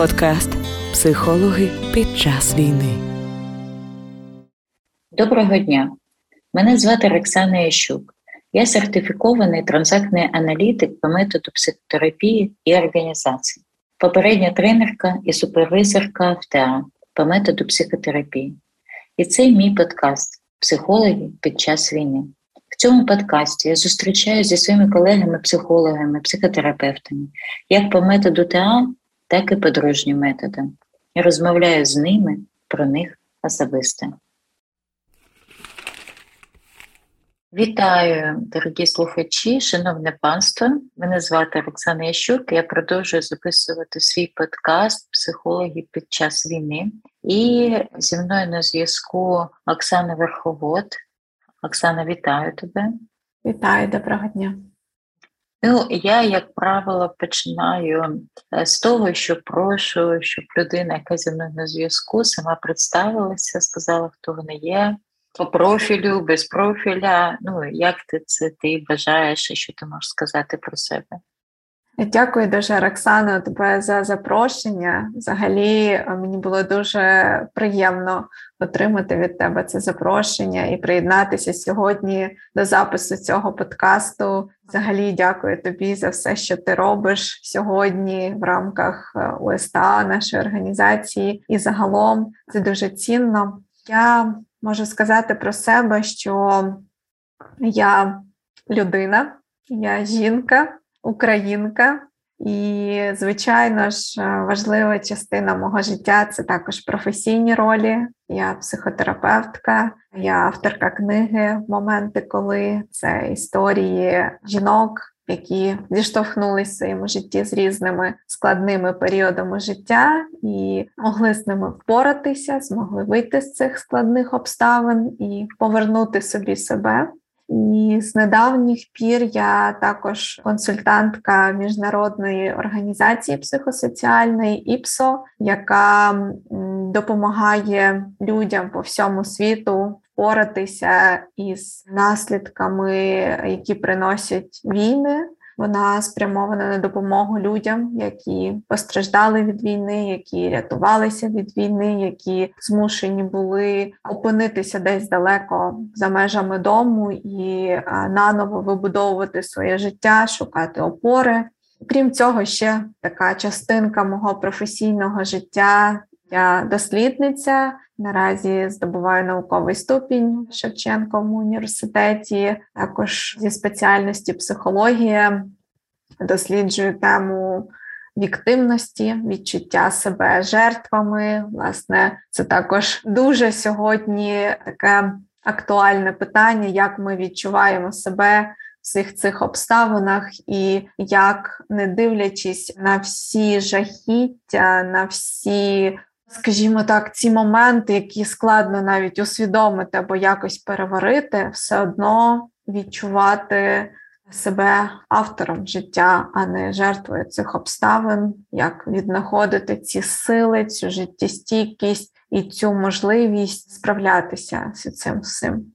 Подкаст Психологи під час війни. Доброго дня. Мене звати Роксана Ящук. Я сертифікований транзактний аналітик по методу психотерапії і організації, попередня тренерка і супервизорка в по методу психотерапії. І це мій подкаст Психологи під час війни. В цьому подкасті я зустрічаюся зі своїми колегами-психологами, психотерапевтами, як по методу ТА, так і по дружнім методам. Я розмовляю з ними про них особисто. Вітаю, дорогі слухачі, шановне панство. Мене звати Оксана Ящук. Я продовжую записувати свій подкаст Психологи під час війни. І зі мною на зв'язку Оксана Верховод. Оксана, вітаю тебе. Вітаю, доброго дня. Ну, я, як правило, починаю е, з того, що прошу, щоб людина, яка зі мною на зв'язку, сама представилася, сказала, хто вона є, по профілю, без профіля. Ну, як ти це ти бажаєш і що ти можеш сказати про себе? Дякую дуже, Роксано, тебе за запрошення. Взагалі, е, мені було дуже приємно отримати від тебе це запрошення і приєднатися сьогодні до запису цього подкасту. Взагалі, дякую тобі за все, що ти робиш сьогодні в рамках е, УСТА, нашої організації. І загалом це дуже цінно. Я можу сказати про себе, що я людина, я жінка українка, і, звичайно ж, важлива частина мого життя це також професійні ролі. Я психотерапевтка, я авторка книги моменти, коли це історії жінок. Які зіштовхнулися в своєму житті з різними складними періодами життя і могли з ними впоратися, змогли вийти з цих складних обставин і повернути собі себе. І з недавніх пір я також консультантка міжнародної організації психосоціальної ІПСО, яка допомагає людям по всьому світу впоратися із наслідками, які приносять війни. Вона спрямована на допомогу людям, які постраждали від війни, які рятувалися від війни, які змушені були опинитися десь далеко за межами дому і наново вибудовувати своє життя, шукати опори. Крім цього, ще така частинка мого професійного життя. Я дослідниця. Наразі здобуваю науковий ступінь в Шевченковому університеті, також зі спеціальності психологія, досліджую тему віктивності, відчуття себе жертвами. Власне, це також дуже сьогодні таке актуальне питання, як ми відчуваємо себе. Всіх цих обставинах, і як, не дивлячись на всі жахіття, на всі скажімо так, ці моменти, які складно навіть усвідомити або якось переварити, все одно відчувати себе автором життя, а не жертвою цих обставин, як віднаходити ці сили, цю життєстійкість і цю можливість справлятися з цим всім.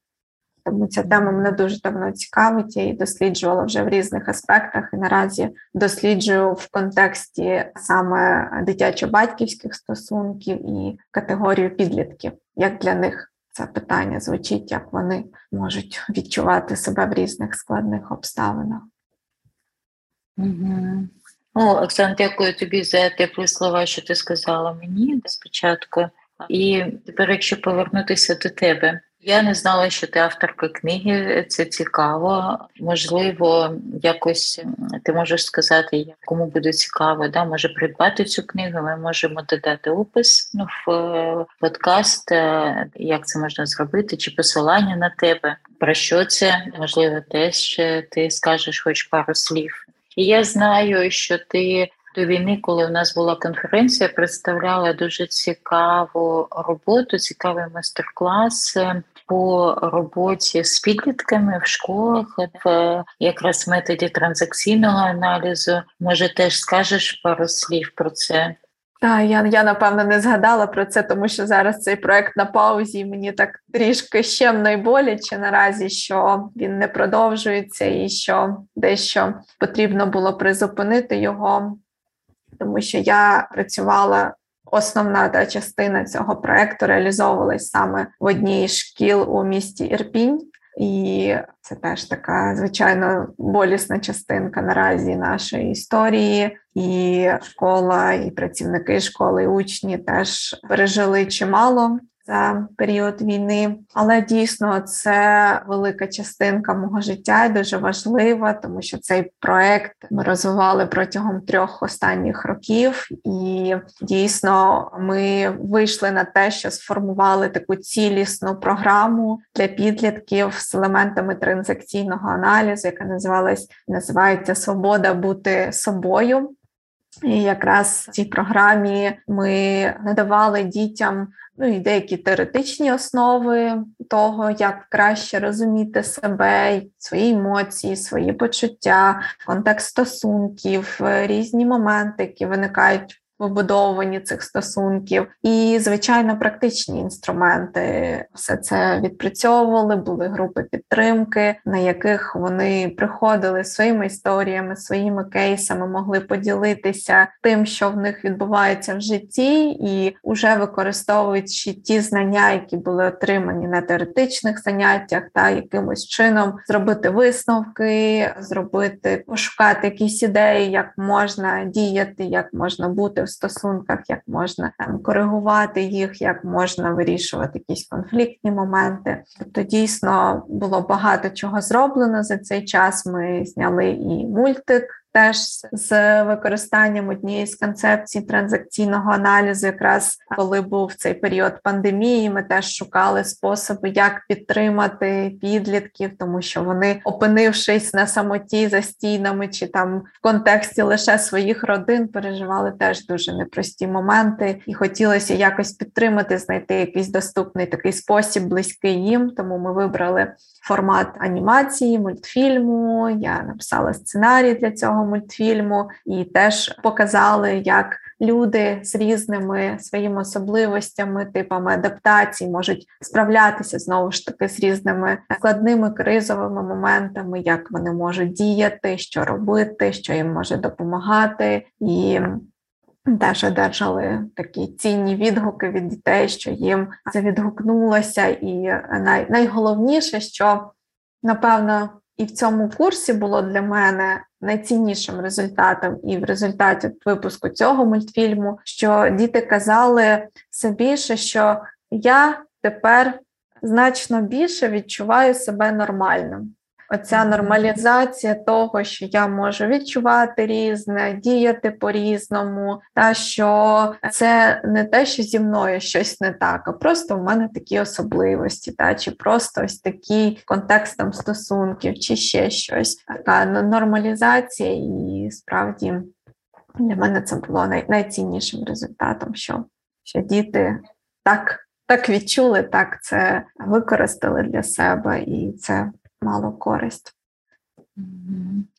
Тому ця тема мене дуже давно цікавить. Я її досліджувала вже в різних аспектах, і наразі досліджую в контексті саме дитячо-батьківських стосунків і категорію підлітків. Як для них це питання звучить, як вони можуть відчувати себе в різних складних обставинах? Угу. О, Оксана, дякую тобі за теплі слова, що ти сказала мені спочатку. І тепер, якщо повернутися до тебе, я не знала, що ти авторка книги. Це цікаво. Можливо, якось ти можеш сказати, кому буде цікаво, да, може придбати цю книгу. Ми можемо додати опис ну, в е, подкаст, е, як це можна зробити, чи посилання на тебе. Про що це? Можливо, теж ти скажеш хоч пару слів. І я знаю, що ти до війни, коли в нас була конференція, представляла дуже цікаву роботу, цікавий майстер-клас по роботі з підлітками в школах, в якраз методі транзакційного аналізу. Може, теж скажеш пару слів про це? Так, я я напевно не згадала про це, тому що зараз цей проект на паузі. і Мені так трішки щемно й боляче наразі, що він не продовжується, і що дещо потрібно було призупинити його. тому що я працювала. Основна та частина цього проекту реалізовувалась саме в одній шкіл у місті Ірпінь, і це теж така звичайно болісна частинка наразі нашої історії. І школа, і працівники школи, і учні теж пережили чимало за період війни, але дійсно це велика частинка мого життя і дуже важлива, тому що цей проект ми розвивали протягом трьох останніх років, і дійсно ми вийшли на те, що сформували таку цілісну програму для підлітків з елементами транзакційного аналізу, яка називалась називається Свобода бути собою. І якраз в цій програмі ми надавали дітям ну і деякі теоретичні основи того, як краще розуміти себе, свої емоції, свої почуття, контекст стосунків, різні моменти, які виникають вибудовувані цих стосунків, і звичайно, практичні інструменти все це відпрацьовували. Були групи підтримки, на яких вони приходили своїми історіями, своїми кейсами, могли поділитися тим, що в них відбувається в житті, і вже використовуючи ті знання, які були отримані на теоретичних заняттях, та якимось чином зробити висновки, зробити пошукати якісь ідеї, як можна діяти, як можна бути в стосунках, як можна там коригувати їх, як можна вирішувати якісь конфліктні моменти. Тобто, дійсно було багато чого зроблено за цей час. Ми зняли і мультик теж з використанням однієї з концепцій транзакційного аналізу, якраз коли був цей період пандемії, ми теж шукали способи, як підтримати підлітків, тому що вони, опинившись на самоті за стінами чи там в контексті лише своїх родин, переживали теж дуже непрості моменти, і хотілося якось підтримати, знайти якийсь доступний такий спосіб, близький їм. Тому ми вибрали формат анімації, мультфільму. Я написала сценарій для цього мультфільму і теж показали, як люди з різними своїми особливостями, типами адаптації можуть справлятися знову ж таки з різними складними кризовими моментами, як вони можуть діяти, що робити, що їм може допомагати і. Теж одержали такі цінні відгуки від дітей, що їм це відгукнулося, і най, найголовніше, що напевно і в цьому курсі було для мене найціннішим результатом, і в результаті випуску цього мультфільму, що діти казали все більше, що я тепер значно більше відчуваю себе нормальним. Оця нормалізація того, що я можу відчувати різне, діяти по-різному, та що це не те, що зі мною щось не так, а просто в мене такі особливості, та чи просто ось такий контекст там стосунків, чи ще щось. Така нормалізація, і справді для мене це було най- найціннішим результатом, що, що діти так. Так відчули, так це використали для себе, і це мало користь.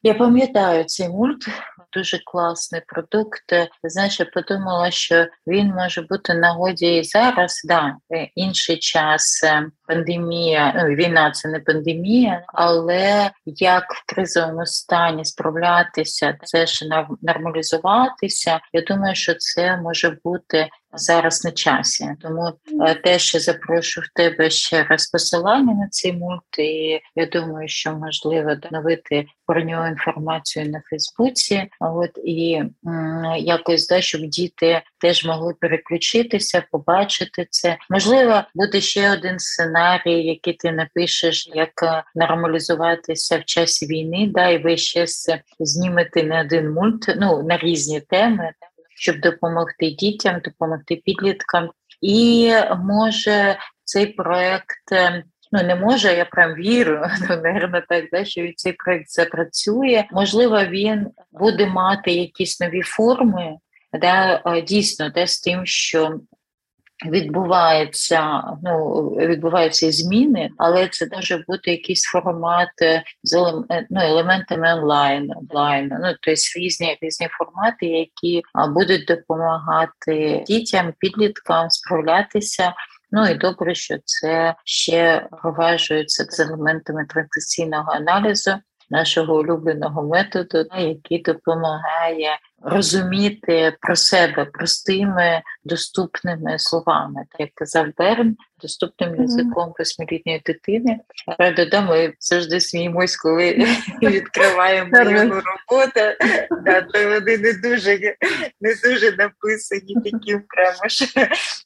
Я пам'ятаю цей мульт, дуже класний продукт. Знаєш, я подумала, що він може бути нагоді і зараз, да, інший час, е, пандемія, ну війна це не пандемія, але як в кризовому стані справлятися, це ж нормалізуватися. Я думаю, що це може бути зараз на часі. Тому е, теж запрошую в тебе ще раз посилання на цей мульт. І я думаю, що можливо доновити про нього інформацію на Фейсбуці. От і якось да, щоб діти теж могли переключитися, побачити це. Можливо, буде ще один сценарій, який ти напишеш, як е, нормалізуватися в часі війни. Да, і ви ще знімете не один мульт, ну на різні теми щоб допомогти дітям, допомогти підліткам. І може цей проект. Е, ну, не може, я прям вірю, ну, наверное, так, да, що цей проект запрацює. Можливо, він буде мати якісь нові форми, да, дійсно, да, з тим, що відбувається, ну відбуваються зміни, але це може бути якийсь формат е, з е, ну, елементами онлайн, онлайн, ну тобто різні різні формати, які будуть допомагати дітям, підліткам справлятися. Ну і добре, що це ще впроваджується з елементами транзакційного аналізу. Нашого улюбленого методу, який допомагає розуміти про себе простими доступними словами, як казав Берн, доступним язиком восьмилітньої дитини. Правда, да, ми завжди сміємось, коли відкриваємо його роботу, да, то вони не дуже не дуже написані таким прямо ж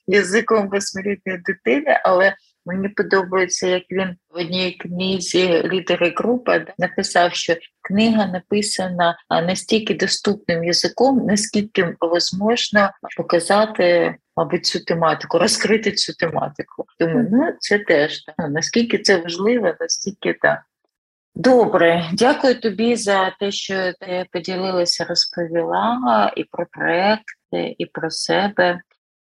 язиком восьмилітньої дитини, але Мені подобається, як він в одній книзі лідери групи написав, що книга написана настільки доступним язиком, наскільки можна показати, мабуть, цю тематику, розкрити цю тематику. Тому ну це теж ну, наскільки це важливо, настільки так. Добре, дякую тобі за те, що ти поділилася, розповіла і про проекти, і про себе.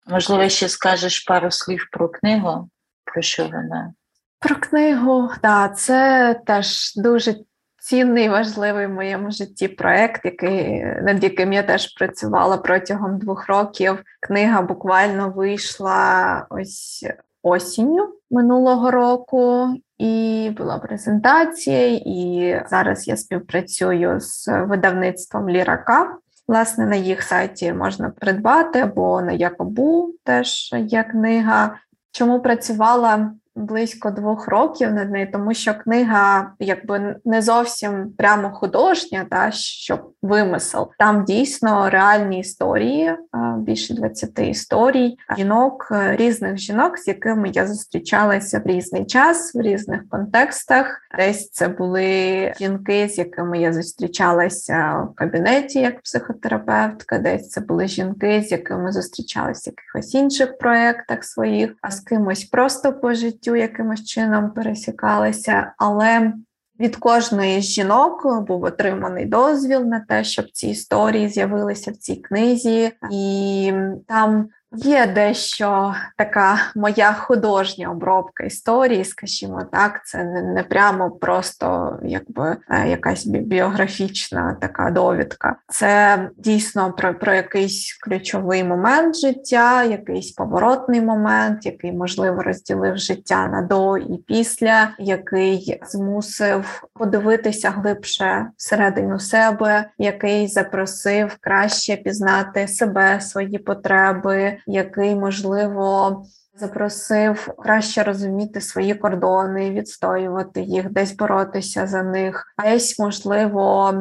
Можливо, ще скажеш пару слів про книгу про що вона? Про книгу, так, це теж дуже цінний, важливий в моєму житті проект, який, над яким я теж працювала протягом двох років. Книга буквально вийшла ось осінню минулого року, і була презентація, і зараз я співпрацюю з видавництвом Лірака. Власне, на їх сайті можна придбати, або на Якобу теж є книга. Чому працювала близько двох років над нею, тому що книга якби не зовсім прямо художня, та що вимисел. Там дійсно реальні історії, більше 20 історій, жінок, е, різних жінок, з якими я зустрічалася в різний час, в різних контекстах. Десь це були жінки, з якими я зустрічалася в кабінеті як психотерапевтка, десь це були жінки, з якими зустрічалася в якихось інших проєктах своїх, а з кимось просто по життю життю якимось чином пересікалися, але від кожної з жінок був отриманий дозвіл на те, щоб ці історії з'явилися в цій книзі, і там Є дещо така моя художня обробка історії, скажімо так, це не, прямо просто якби е, якась біографічна така довідка. Це дійсно про, про якийсь ключовий момент життя, якийсь поворотний момент, який можливо розділив життя на до і після, який змусив подивитися глибше всередину себе, який запросив краще пізнати себе, свої потреби який можливо. Запросив краще розуміти свої кордони, відстоювати їх, десь боротися за них, а десь можливо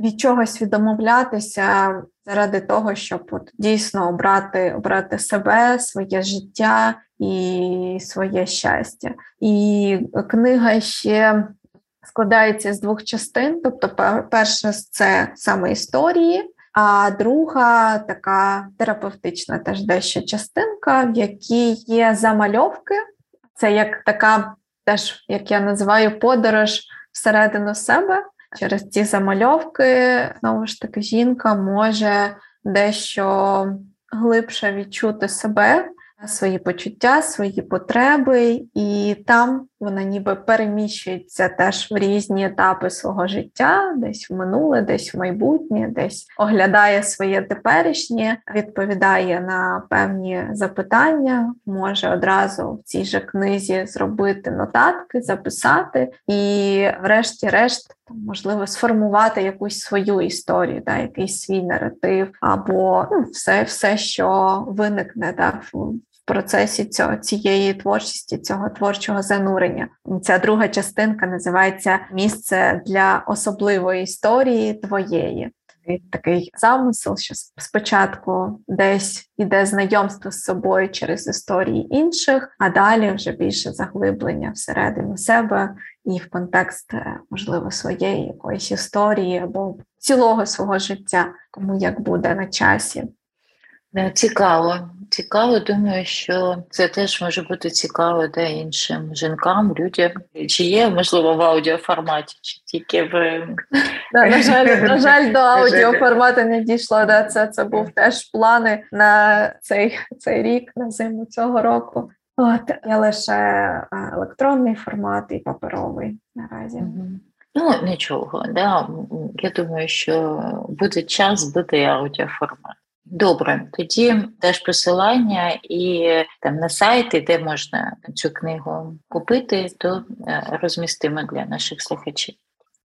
від чогось відмовлятися заради того, щоб от дійсно обрати обрати себе, своє життя і своє щастя. І книга ще складається з двох частин. Тобто, перша це саме історії. А друга така терапевтична теж дещо частинка, в якій є замальовки. Це як така, теж як я називаю, подорож всередину себе. Через ці замальовки, знову ж таки, жінка може дещо глибше відчути себе, свої почуття, свої потреби, і там вона ніби переміщується теж в різні етапи свого життя, десь в минуле, десь в майбутнє, десь оглядає своє теперішнє, відповідає на певні запитання, може одразу в цій же книзі зробити нотатки, записати і, врешті-решт, можливо, сформувати якусь свою історію, да, якийсь свій наратив, або ну, все, все, що виникне да, в процесі цього цієї творчості, цього творчого занурення. Ця друга частинка називається Місце для особливої історії твоєї. Такий замисел, що спочатку десь іде знайомство з собою через історії інших, а далі вже більше заглиблення всередину себе і в контекст, е, можливо, своєї якоїсь історії або цілого свого життя, кому як буде на часі. Е, цікаво, цікаво. Думаю, що це теж може бути цікаво де іншим жінкам, людям. Чи є можливо в аудіоформаті, чи тільки в да, на жаль, на жаль, до аудіоформату не дійшло. Да, Це це був теж плани на цей цей рік, на зиму цього року. От є лише е, електронний формат і паперовий наразі. Ну нічого, да. Я думаю, що буде час, буде аудіоформат. Добре, тоді теж посилання і там на сайти, де можна цю книгу купити, то е, розмістимо для наших слухачів.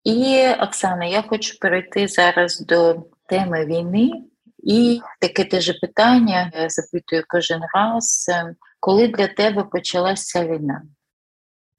І Оксана, я хочу перейти зараз до теми війни. І таке теж питання я запитую кожен раз, коли для тебе почалася війна?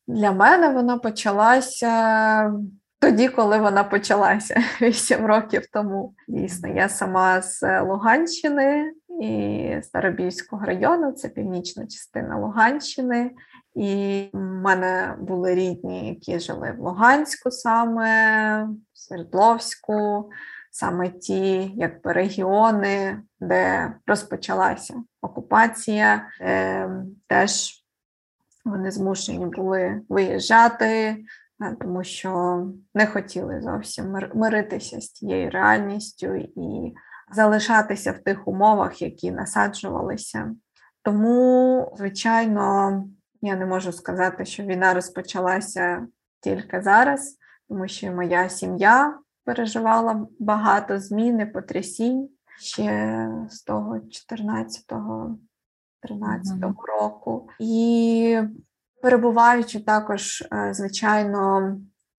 Для мене вона почалася тоді, коли вона почалася вісім років тому. Дійсно, я сама з Луганщини і Старобільського району, це північна частина Луганщини. І в мене були рідні, які жили в Луганську саме, в Свердловську, саме ті якби регіони, де розпочалася окупація, де теж вони змушені були виїжджати, тому що не хотіли зовсім миритися з тією реальністю і залишатися в тих умовах, які насаджувалися. Тому, звичайно, я не можу сказати, що війна розпочалася тільки зараз, тому що моя сім'я переживала багато змін і потрясінь ще з того 14-го 13-го року. І перебуваючи також, е, звичайно,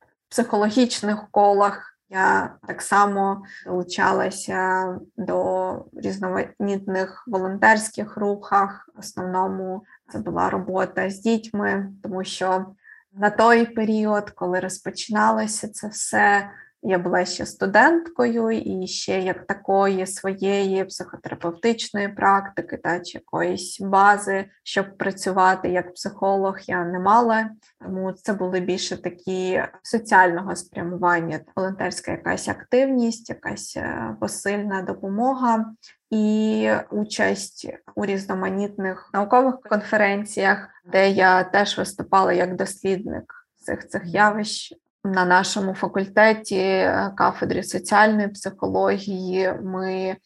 в психологічних колах. Я так само долучалася до різноманітних волонтерських рухах. В основному це була робота з дітьми, тому що на той період, коли розпочиналося це все, я була ще студенткою і ще як такої своєї психотерапевтичної практики та чи якоїсь бази, щоб працювати як психолог, я не мала. Тому це були більше такі соціального спрямування, волонтерська якась активність, якась е, посильна допомога. І участь у різноманітних наукових конференціях, де я теж виступала як дослідник цих цих явищ на нашому факультеті е, кафедрі соціальної психології ми е,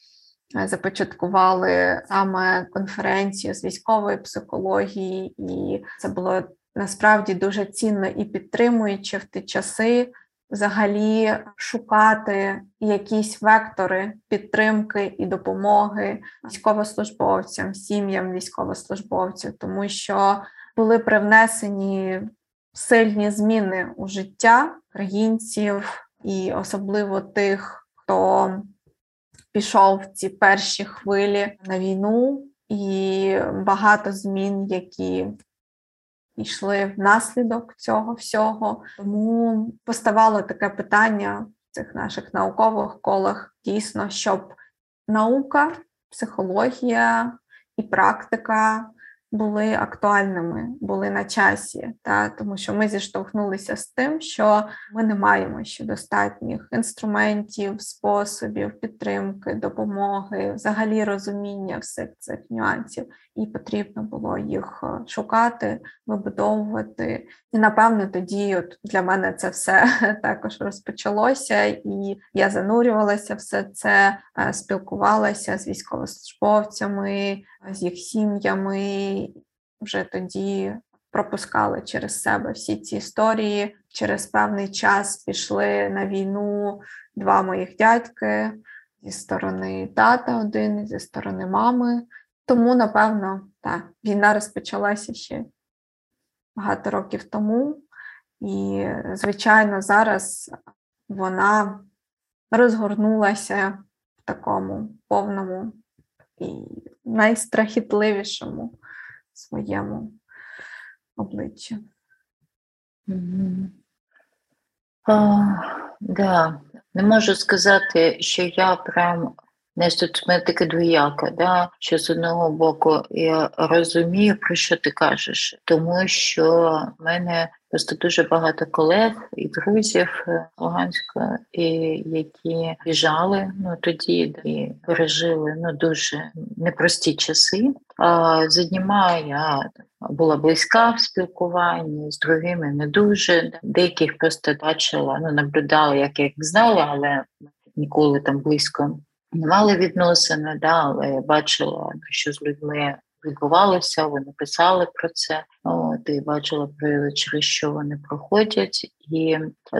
започаткували саме конференцію з військової психології, і це було насправді дуже цінно і підтримуючи в ті часи. Взагалі шукати якісь вектори підтримки і допомоги військовослужбовцям, сім'ям військовослужбовців, тому що були привнесені сильні зміни у життя українців, і особливо тих, хто пішов в ці перші хвилі на війну, і багато змін, які йшли внаслідок цього всього. Тому поставало таке питання в цих наших наукових колах дійсно, щоб наука, психологія і практика були актуальними, були на часі, та тому що ми зіштовхнулися з тим, що ми не маємо ще достатніх інструментів, способів підтримки, допомоги, взагалі розуміння всіх цих нюансів, і потрібно було їх е, шукати, вибудовувати. І напевно тоді, от для мене це все також розпочалося, і я занурювалася все це, е, спілкувалася з військовослужбовцями, з їх сім'ями. Вже тоді пропускали через себе всі ці історії. Через певний час пішли на війну два моїх дядьки зі сторони тата, один зі сторони мами. Тому, напевно, так, війна розпочалася ще багато років тому, і, звичайно, зараз вона розгорнулася в такому повному і найстрахітливішому своєму обличчі. Mm-hmm. Uh, да. Не можу сказати, що я прям не тут мене таке двояке, да? що з одного боку я розумію, про що ти кажеш, тому що в мене просто дуже багато колег і друзів е, Луганська, і які біжали ну тоді і пережили ну дуже непрості часи. А з одніма я була близька в спілкуванні, з другими не дуже. Деяких просто бачила, ну наблюдала, як я їх знала, але ніколи там близько мали відносини, да, але я бачила, що з людьми відбувалося, вони писали про це. От, і бачила через що вони проходять, і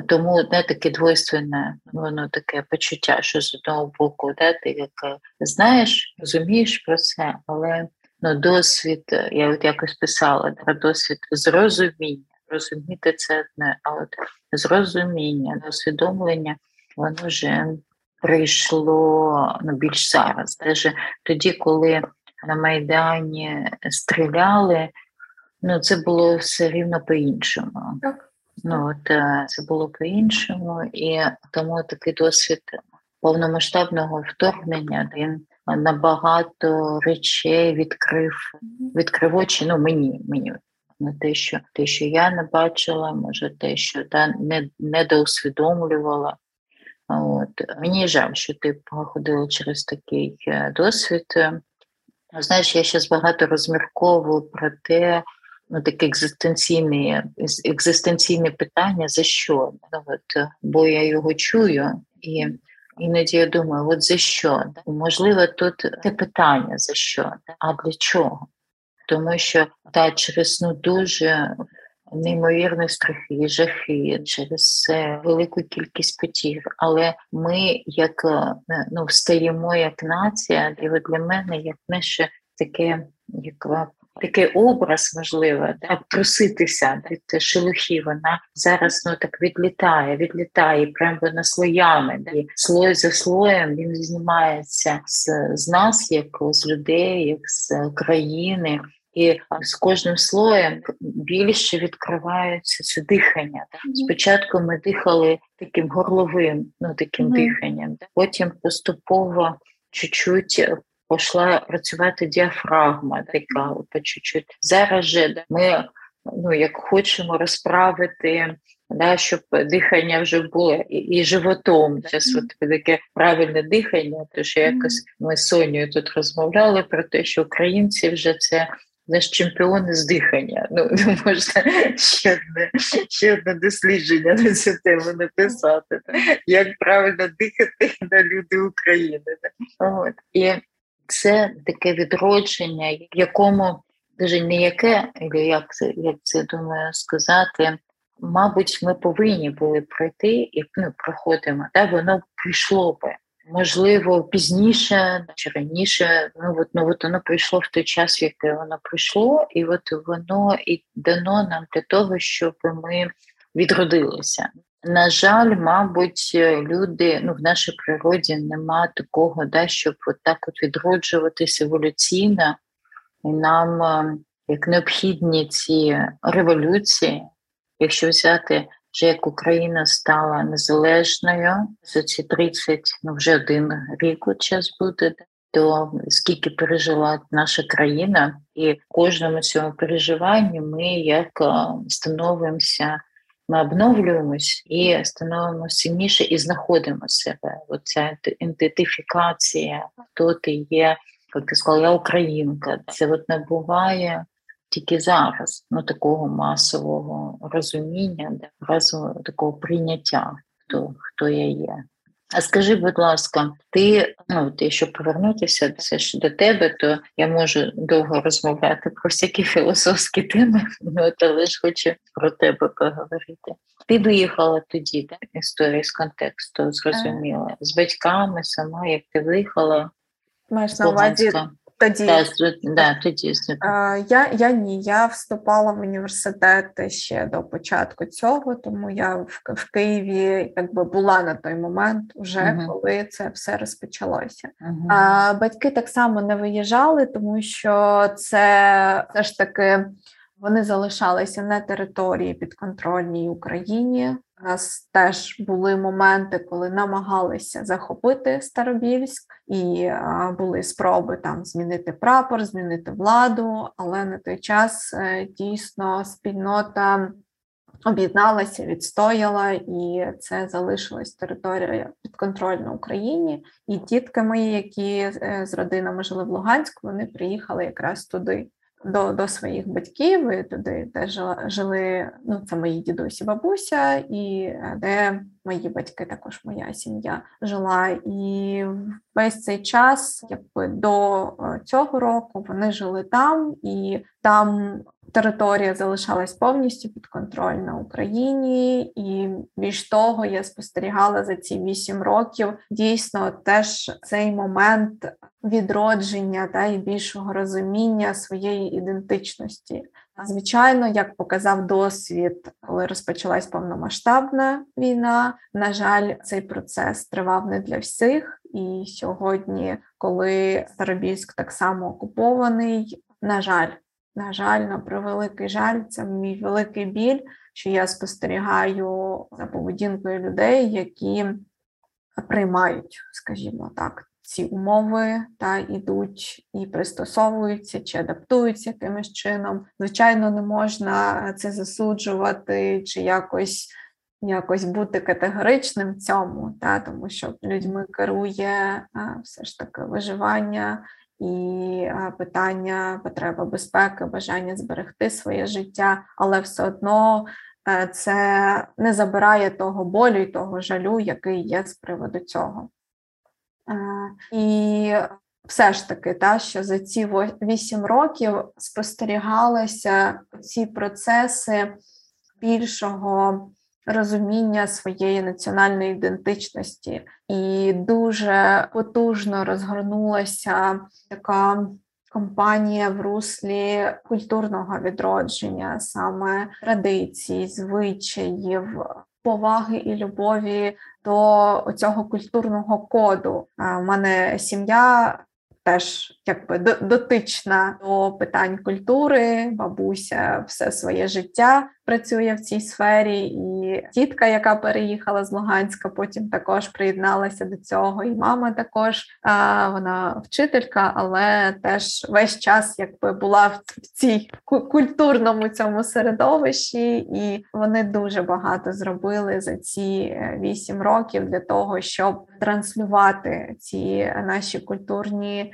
тому не таке двойственне, воно таке почуття, що з одного боку, да, ти як знаєш, розумієш про це, але ну, досвід, я от якось писала про досвід зрозуміння розуміти це одне, а от зрозуміння, усвідомлення, воно вже прийшло ну, більш зараз. Теж тоді, коли на Майдані стріляли, ну це було все рівно по-іншому. Так. Ну от е, це було по-іншому, і тому такий досвід повномасштабного вторгнення він набагато речей відкрив, відкрив очі. Ну мені мені на те, що те, що я не бачила, може те, що та не недоусвідомлювала. От мені жаль, що ти проходила через такий е, досвід. Знаєш, я зараз багато розмірковую про те, ну таке екзистенційне екзистенційне питання за що? Ну, от, Бо я його чую, і іноді я думаю, от за що? Можливо, тут те питання за що, а для чого? Тому що та через ну дуже неймовірні страхи, жахи, через велику кількість потір. Але ми, як е, ну, встаємо як нація, і для мене як наше таке, як такий образ можливо, да, проситися від шелухи, вона зараз ну так відлітає, відлітає прямо на слоями. І слой за слоєм він знімається з, з нас, як з людей, як з країни. І з кожним слоєм більше відкривається це дихання. Спочатку ми дихали таким горловим, ну таким mm-hmm. диханням, потім поступово чуть-чуть пішла працювати діафрагма, така по чуть-чуть. Зараз же ми ну як хочемо розправити. Да, щоб дихання вже було і, і животом. Зараз от таке правильне дихання. То що якось ми з Сонею тут розмовляли про те, що українці вже це наш чемпіони з дихання. Ну можна ще одне ще одне дослідження на цю тему написати. Як правильно дихати на люди України. От. І це таке відродження, якому дуже ніяке, як це як це думаю сказати. Мабуть, ми повинні були пройти і ну, проходимо, та воно прийшло би. Можливо, пізніше чи раніше, ну от ну от воно прийшло в той час, в який воно прийшло, і от воно і дано нам для того, щоб ми відродилися. На жаль, мабуть, люди ну в нашій природі нема такого, да, щоб от так от відроджуватися еволюційно, і нам е, як необхідні ці революції, якщо взяти вже як Україна стала незалежною за ці 30, ну вже один рік час буде, то скільки пережила наша країна, і в кожному цьому переживанні ми як е, становимося ми обновлюємось і становимо сильніше і знаходимо себе. Оця ідентифікація, хто ти є, як ти сказала, я українка. Це от набуває тільки зараз, ну такого масового розуміння, разу такого прийняття, хто, хто я є. А скажи, будь ласка, ти ну ти щоб повернутися все ж до тебе, то я можу довго розмовляти про всякі філософські теми, ну але ж хочу про тебе поговорити. Ти виїхала тоді, так? Історія з контексту зрозуміла з батьками сама, як ти виїхала. Маєш на увазі тоді да, да, тоді я я ні, я вступала в університет ще до початку цього, тому я в, в Києві якби була на той момент, вже uh-huh. коли це все розпочалося. Uh-huh. А батьки так само не виїжджали, тому що це все ж таки. Вони залишалися на території підконтрольній Україні. У нас теж були моменти, коли намагалися захопити Старобільськ, і були спроби там змінити прапор, змінити владу. Але на той час е, дійсно спільнота об'єдналася, відстояла, і це залишилась територія підконтрольна Україні. І тітки мої, які е, з родинами жили в Луганську, вони приїхали якраз туди до до своїх батьків, і туди де жили. Ну, це мої дідусі, бабуся, і е, де мої батьки, також моя сім'я жила. І весь цей час, якби до е, цього року, вони жили там, і там територія залишалась повністю підконтрольна Україні, і більш того, я спостерігала за ці вісім років дійсно теж цей момент відродження та і більшого розуміння своєї ідентичності. Звичайно, як показав досвід, коли розпочалась повномасштабна війна, на жаль, цей процес тривав не для всіх. І сьогодні, коли Старобільськ так само окупований, на жаль, на жаль, на превеликий жаль, це мій великий біль, що я спостерігаю за поведінкою людей, які приймають, скажімо так, ці умови та йдуть і пристосовуються чи адаптуються якимось чином. Звичайно, не можна це засуджувати чи якось. Якось бути категоричним в цьому, та тому що людьми керує все ж таки виживання і питання потреби безпеки, бажання зберегти своє життя, але все одно е, це не забирає того болю і того жалю, який є з приводу цього. Е, і все ж таки, та, що за ці вісім років спостерігалися ці процеси більшого розуміння своєї національної ідентичності, і дуже потужно розгорнулася така компанія в руслі культурного відродження, саме традицій, звичаїв. Поваги і любові до цього культурного коду. У мене сім'я теж якби дотична до питань культури, бабуся все своє життя працює в цій сфері, і тітка, яка переїхала з Луганська, потім також приєдналася до цього. І мама також вона вчителька, але теж весь час якби була в цій культурному цьому середовищі, і вони дуже багато зробили за ці е, вісім років для того, щоб транслювати ці наші культурні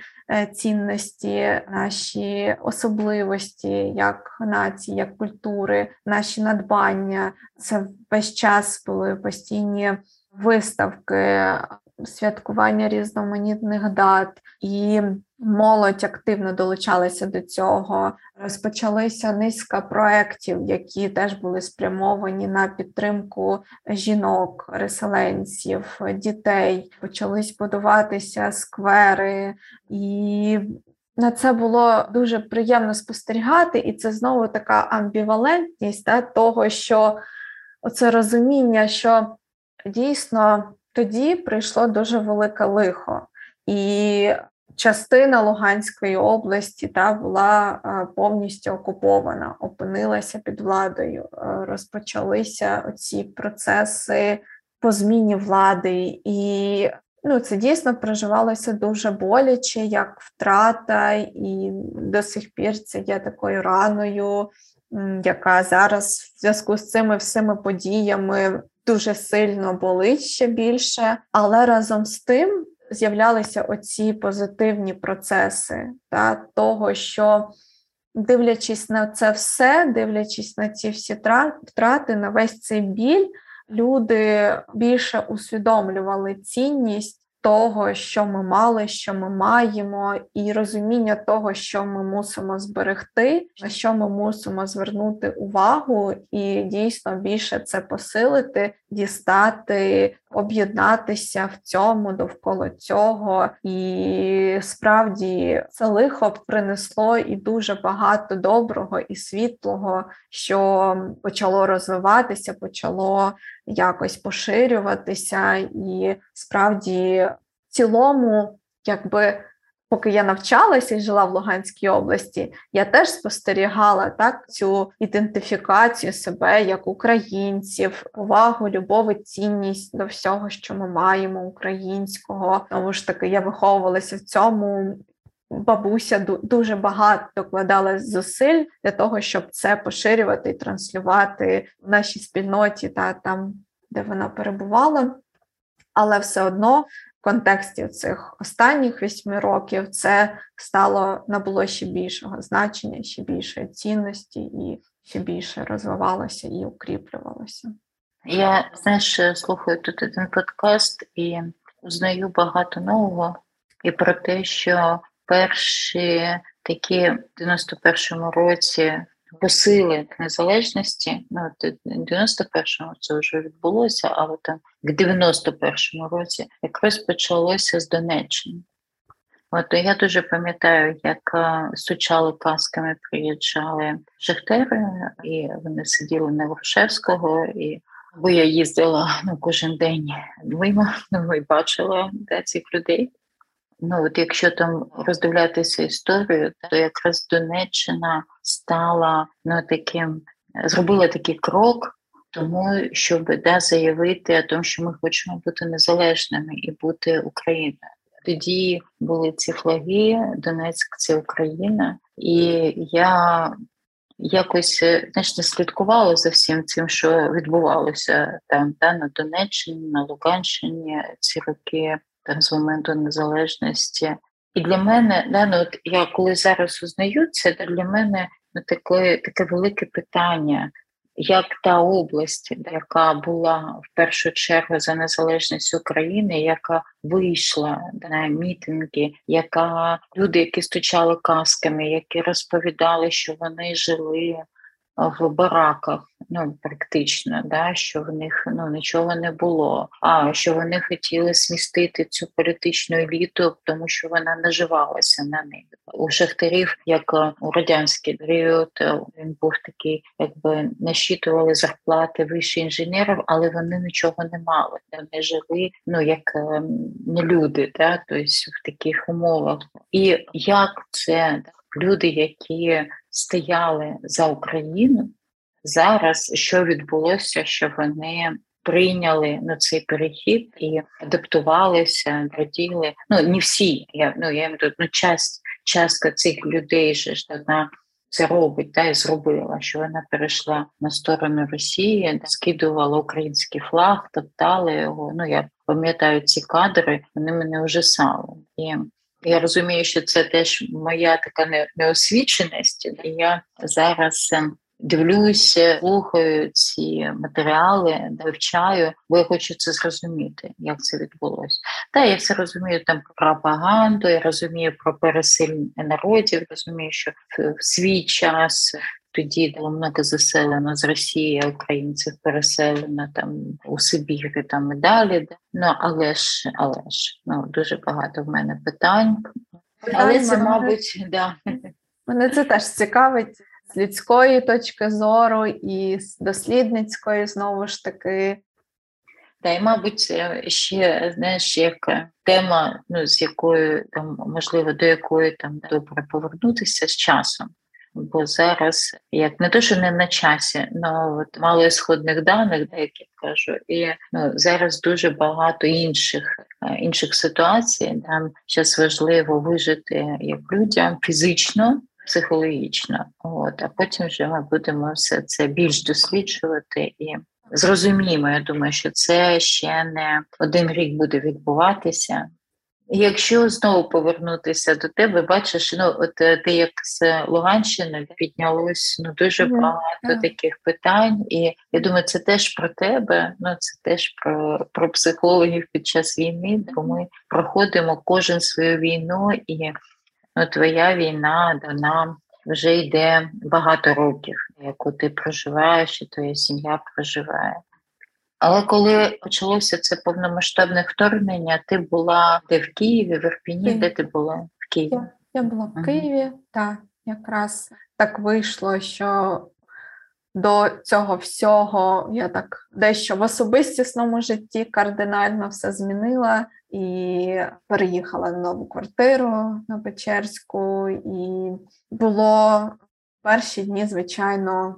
цінності, наші особливості як нації, як культури, наші надбання. Це весь час були постійні виставки, святкування різноманітних дат і молодь активно долучалася до цього. Розпочалися низка проєктів, які теж були спрямовані на підтримку жінок, переселенців, дітей. Почались будуватися сквери, і на це було дуже приємно спостерігати, і це знову така амбівалентність та, того, що оце розуміння, що дійсно тоді прийшло дуже велике лихо. І частина Луганської області та була е, повністю окупована, опинилася під владою. Е, розпочалися ці процеси по зміні влади, і ну, це дійсно проживалося дуже боляче, як втрата, і до сих пір це є такою раною. Яка зараз в зв'язку з цими всіми подіями дуже сильно болить ще більше, але разом з тим з'являлися оці позитивні процеси та, того, що, дивлячись на це все, дивлячись на ці всі втрати, на весь цей біль, люди більше усвідомлювали цінність того, що ми мали, що ми маємо, і розуміння того, що ми мусимо зберегти, на що ми мусимо звернути увагу, і дійсно більше це посилити, дістати, об'єднатися в цьому довкола цього. І справді це лихо принесло і дуже багато доброго і світлого, що почало розвиватися, почало якось поширюватися, і справді в цілому, якби. Поки я навчалася і жила в Луганській області, я теж спостерігала так цю ідентифікацію себе як українців, увагу, любов і цінність до всього, що ми маємо українського. Тому ж таки я виховувалася в цьому. Бабуся дуже багато докладала зусиль для того, щоб це поширювати і транслювати в нашій спільноті та там, де вона перебувала. Але все одно контексті цих останніх вісьми років це стало набуло ще більшого значення, ще більшої цінності і ще більше розвивалося і укріплювалося. Я знаєш, слухаю тут один подкаст і узнаю багато нового і про те, що перші такі в 91-му році посили незалежності. Ну, в 91-му це вже відбулося, але там в 91-му році якраз почалося з Донеччини. От я дуже пам'ятаю, як стучали касками, приїжджали шахтери, і вони сиділи на Грушевського, і бо я їздила ну, кожен день мимо, ну, і бачила де, цих людей. Ну от якщо там роздивлятися історію, то якраз Донеччина стала ну таким, зробила такий крок, тому щоб да, заявити о тому, що ми хочемо бути незалежними і бути Україною. Тоді були ці флаги, Донецьк це Україна, і я якось знаєш, не слідкувала за всім цим, що відбувалося там та на Донеччині, на Луганщині ці роки там з моменту незалежності. І для мене, да, ну, от я коли зараз узнаю це, для мене ну, таке, таке велике питання, як та область, яка була в першу чергу за незалежність України, яка вийшла на мітинги, яка люди, які стучали касками, які розповідали, що вони жили в бараках, ну практично, да, що в них ну нічого не було. А що вони хотіли смістити цю політичну еліту, тому що вона наживалася на них. У шахтарів, як е, у радянський період, е, він був такий, якби нащитували зарплати вищі інженерів, але вони нічого не мали. Вони жили ну як ем, не люди, да, тобто в таких умовах. І як це люди, які стояли за Україну, зараз що відбулося, що вони прийняли на цей перехід і адаптувалися, раділи. Ну не всі, я ну я тут ну часть, частка цих людей же ж вона це робить та й зробила, що вона перейшла на сторону Росії, скидувала український флаг, топтали його. Ну я пам'ятаю ці кадри, вони мене ужасали. І я розумію, що це теж моя така неосвіченість. І я зараз ем, дивлюся, слухаю ці матеріали, вивчаю, бо я хочу це зрозуміти, як це відбулося. Та я все розумію там про пропаганду, я розумію про переселення народів, розумію, що в свій час тоді много заселено з Росії українців переселено там у Сибірі там і далі. Ну але ж, але ж ну дуже багато в мене питань. Але це, мабуть, да. Мене це теж цікавить з людської точки зору і з дослідницької знову ж таки. Та й, мабуть, ще знаєш, як тема, ну з якою там можливо до якої там добре повернутися з часом бо зараз як не то, що не на часі, але от мало ісходних даних, деяких кажу, і ну зараз дуже багато інших е, інших ситуацій. Там зараз важливо вижити як людям фізично. Психологічно, от а потім вже ми будемо все це більш досліджувати і зрозуміємо. Я думаю, що це ще не один рік буде відбуватися. Якщо знову повернутися до тебе, бачиш, ну от е, ти як з Луганщини піднялось ну дуже багато таких питань, і я думаю, це теж про тебе. Ну це теж про про психологів під час війни, бо ми проходимо кожен свою війну, і ну, твоя війна дана вже йде багато років, яку ти проживаєш, і твоя сім'я проживає. Але коли почалося це повномасштабне вторгнення, ти була де в Києві, в Ірпіні, де ти була в Києві? Я, я була в Києві, так якраз так вийшло, що до цього всього я так дещо в особистісному житті кардинально все змінила і переїхала на нову квартиру на Печерську, і було перші дні, звичайно,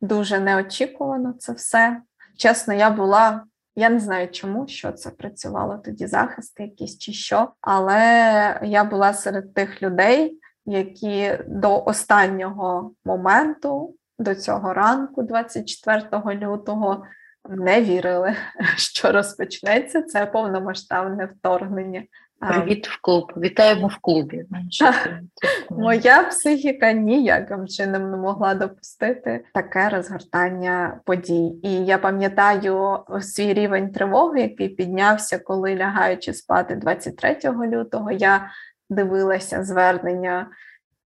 дуже неочікувано це все. Чесно, я була. Я не знаю, чому що це працювало тоді захисти, якісь чи що, але я була серед тих людей, які до останнього моменту, до цього ранку, 24 лютого, не вірили, що розпочнеться це повномасштабне вторгнення. Привіт в клуб. Вітаємо в клубі. Моя психіка ніяким чином не могла допустити таке розгортання подій. І я пам'ятаю свій рівень тривоги, який піднявся, коли лягаючи спати 23 лютого, я дивилася звернення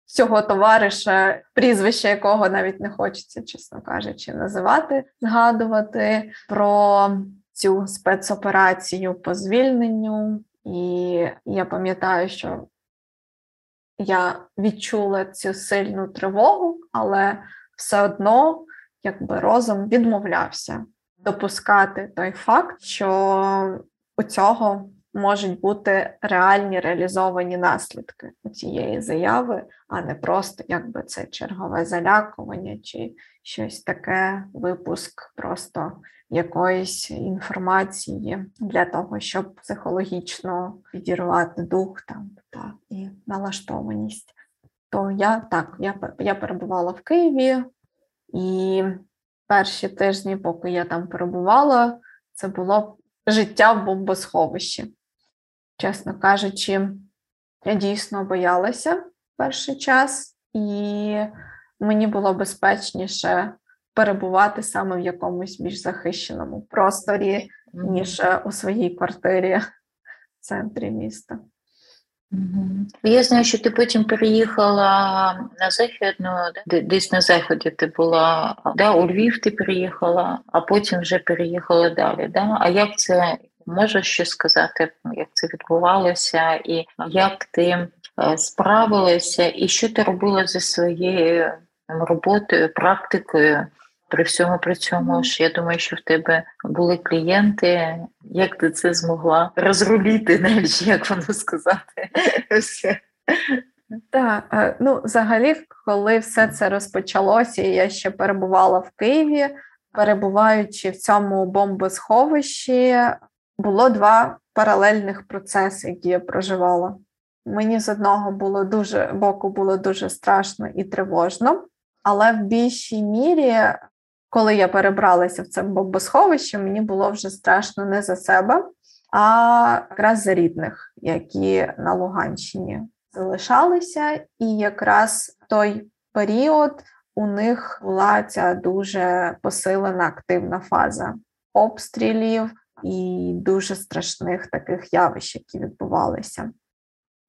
цього товариша, прізвище якого навіть не хочеться, чесно кажучи, називати, згадувати про цю спецоперацію по звільненню. І я пам'ятаю, що я відчула цю сильну тривогу, але все одно якби розум відмовлявся допускати той факт, що у цього можуть бути реальні реалізовані наслідки цієї заяви, а не просто якби це чергове залякування чи щось таке, випуск просто якоїсь інформації для того, щоб психологічно підірвати дух там та і налаштованість. То я так, я я перебувала в Києві, і перші тижні, поки я там перебувала, це було життя в бомбосховищі. Чесно кажучи, я дійсно боялася перший час, і мені було безпечніше перебувати саме в якомусь більш захищеному просторі, ніж у своїй квартирі в центрі міста. Я знаю, що ти потім переїхала на західну, десь на заході ти була, да, у Львів ти приїхала, а потім вже переїхала далі. Да? А як це можеш ще сказати, як це відбувалося, і як ти е, справилася, і що ти робила зі своєю роботою, практикою? При всьому при цьому ж я думаю, що в тебе були клієнти. Як ти це змогла розруліти, навіть як воно сказати? Так, е, ну взагалі, коли все це розпочалося, і я ще перебувала в Києві, перебуваючи в цьому бомбосховищі, було два паралельних процеси, які я проживала. Мені з одного було дуже боку було дуже страшно і тривожно, але в більшій мірі коли я перебралася в це бомбосховище, мені було вже страшно не за себе, а якраз за рідних, які на Луганщині залишалися. І якраз той період у них була ця дуже посилена активна фаза обстрілів і дуже страшних таких явищ, які відбувалися.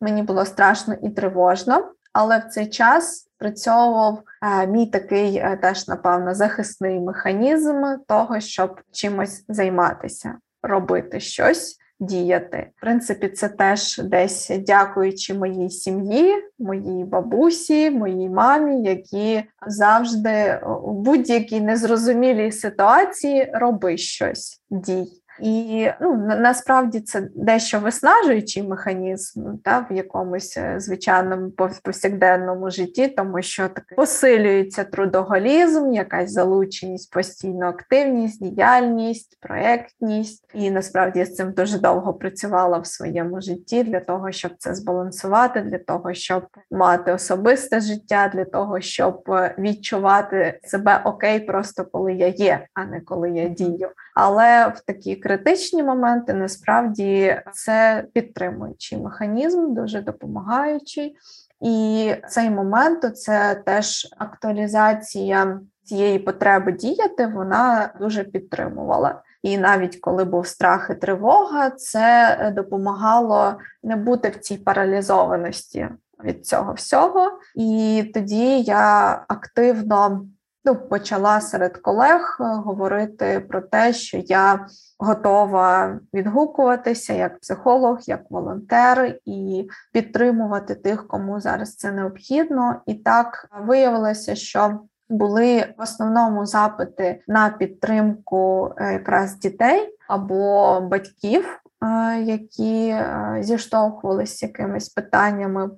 Мені було страшно і тривожно, але в цей час спрацьовував е, мій такий е, теж, напевно, захисний механізм того, щоб чимось займатися, робити щось. Діяти. В принципі, це теж десь дякуючи моїй сім'ї, моїй бабусі, моїй мамі, які завжди у будь-якій незрозумілій ситуації роби щось, дій. І ну, насправді це дещо виснажуючий механізм та, в якомусь е, звичайному повсякденному житті, тому що таки посилюється трудоголізм, якась залученість, постійна активність, діяльність, проєктність. І насправді я з цим дуже довго працювала в своєму житті для того, щоб це збалансувати, для того, щоб мати особисте життя, для того, щоб е, відчувати себе окей, просто коли я є, а не коли я дію. Але в такі критичні моменти насправді це підтримуючий механізм, дуже допомагаючий. І цей момент це теж актуалізація цієї потреби діяти, вона дуже підтримувала. І навіть коли був страх і тривога, це допомагало не бути в цій паралізованості від цього всього. І тоді я активно ну, почала серед колег е, говорити про те, що я готова відгукуватися як психолог, як волонтер і підтримувати тих, кому зараз це необхідно. І так виявилося, що були в основному запити на підтримку е, якраз дітей або батьків, е, які зіштовхувалися з якимись питаннями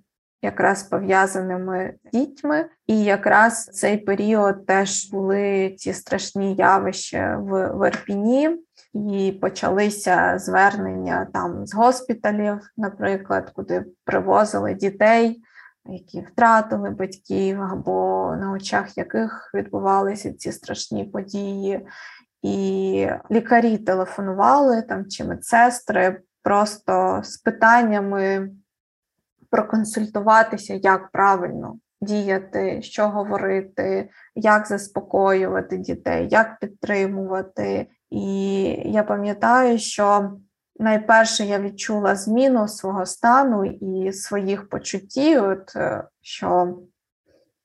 якраз пов'язаними з дітьми, і якраз цей період теж були ці страшні явища в, в Ірпіні, і почалися звернення там з госпіталів, наприклад, куди привозили дітей. Які втратили батьків, або на очах яких відбувалися ці страшні події, і лікарі телефонували там чи медсестри просто з питаннями проконсультуватися, як правильно діяти, що говорити, як заспокоювати дітей, як підтримувати. І я пам'ятаю, що найперше я відчула зміну свого стану і своїх почуттів, от, е, що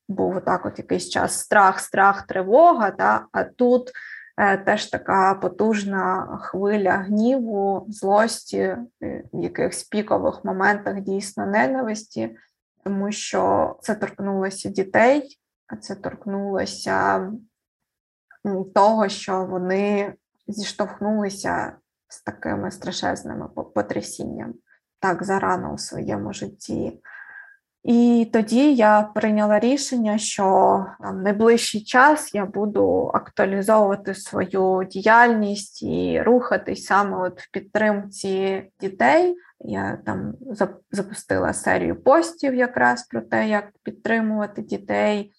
був так от якийсь час страх, страх, тривога, та, а тут теж така потужна хвиля гніву, злості, е, в якихось пікових моментах дійсно ненависті, тому що це торкнулося дітей, а це торкнулося того, що вони зіштовхнулися з такими страшезними потрясіннями так зарано у своєму житті. І тоді я прийняла рішення, що там найближчий час я буду актуалізовувати свою діяльність і рухатись саме от в підтримці дітей. Я там запустила серію постів якраз про те, як підтримувати дітей.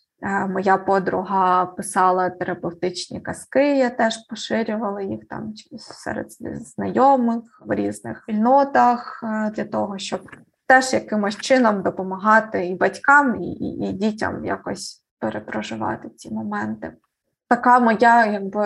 Моя подруга писала терапевтичні казки, я теж поширювала їх там серед знайомих в різних спільнотах для того, щоб теж якимось чином допомагати і батькам, і, і, і дітям якось перепроживати ці моменти. Така моя якби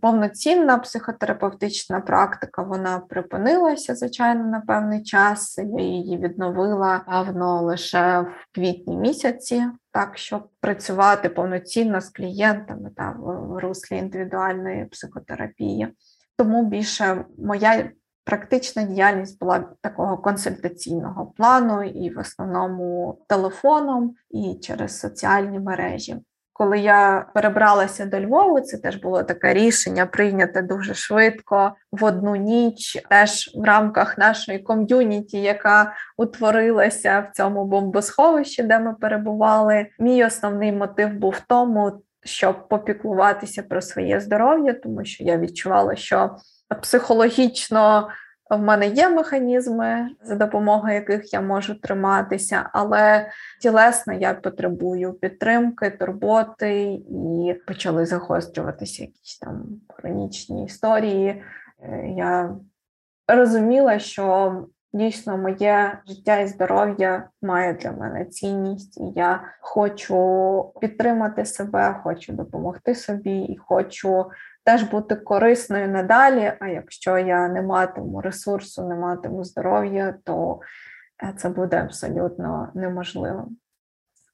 повноцінна психотерапевтична практика вона припинилася, звичайно, на певний час. Я її відновила певно лише в квітні місяці, так щоб працювати повноцінно з клієнтами та в руслі індивідуальної психотерапії. Тому більше моя практична діяльність була такого консультаційного плану, і в основному телефоном, і через соціальні мережі. Коли я перебралася до Львову, це теж було таке рішення прийняте дуже швидко в одну ніч, теж в рамках нашої ком'юніті, яка утворилася в цьому бомбосховищі, де ми перебували. Мій основний мотив був в тому, щоб попіклуватися про своє здоров'я, тому що я відчувала, що психологічно в мене є механізми, за допомогою яких я можу триматися, але тілесно я потребую підтримки, турботи і почали загострюватися якісь там хронічні історії. Е, я розуміла, що дійсно моє життя і здоров'я має для мене цінність, і я хочу підтримати себе, хочу допомогти собі і хочу теж бути корисною надалі. А якщо я не матиму ресурсу, не матиму здоров'я, то е, це буде абсолютно неможливим.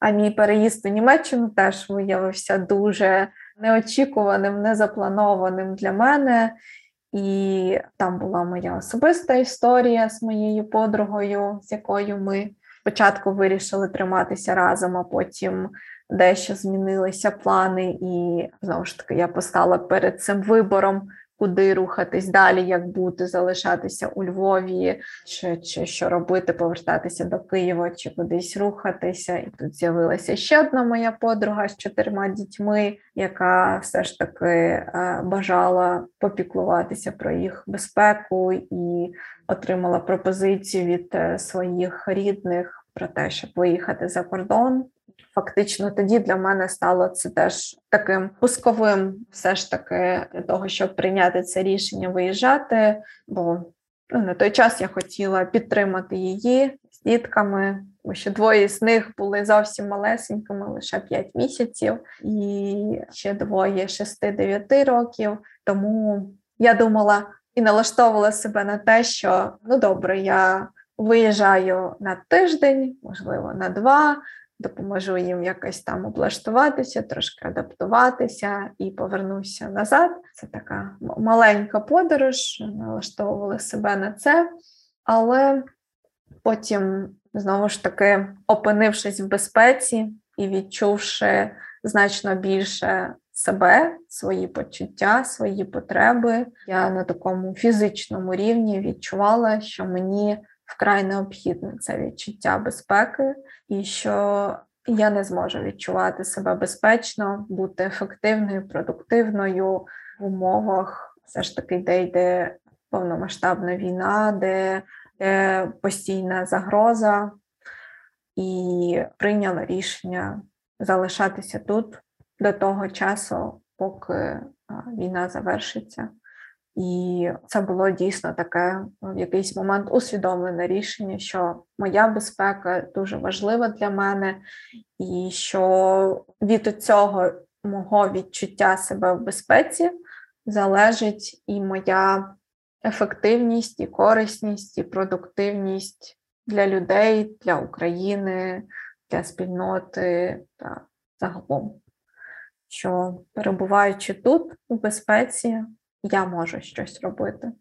А мій переїзд у Німеччину теж виявився дуже неочікуваним, незапланованим для мене. І там була моя особиста історія з моєю подругою, з якою ми спочатку вирішили триматися разом, а потім дещо змінилися плани, і знову ж таки я постала перед цим вибором. Куди рухатись далі, як бути, залишатися у Львові, чи чи що робити, повертатися до Києва, чи кудись рухатися. І тут з'явилася ще одна моя подруга з чотирма дітьми, яка все ж таки е, бажала попіклуватися про їх безпеку і отримала пропозицію від е, своїх рідних про те, щоб виїхати за кордон фактично тоді для мене стало це теж таким пусковим, все ж таки для того, щоб прийняти це рішення виїжджати. Бо ну, на той час я хотіла підтримати її з дітками. Бо ще двоє з них були зовсім малесенькими, лише 5 місяців, і ще двоє 6-9 років. Тому я думала і налаштовувала себе на те, що ну добре, я виїжджаю на тиждень, можливо, на два допоможу їм якось там облаштуватися, трошки адаптуватися і повернуся назад. Це така маленька подорож, налаштовували себе на це, але потім, знову ж таки, опинившись в безпеці і відчувши значно більше себе, свої почуття, свої потреби, я на такому фізичному рівні відчувала, що мені вкрай необхідне це відчуття безпеки, і що я не зможу відчувати себе безпечно, бути ефективною, продуктивною в умовах, все ж таки, де йде повномасштабна війна, де, де постійна загроза, і прийняла рішення залишатися тут до того часу, поки війна завершиться. І це було дійсно таке в якийсь момент усвідомлене рішення, що моя безпека дуже важлива для мене, і що від цього мого відчуття себе в безпеці залежить і моя ефективність, і корисність, і продуктивність для людей, для України, для спільноти та загалом. Що перебуваючи тут у безпеці, я можу щось робити.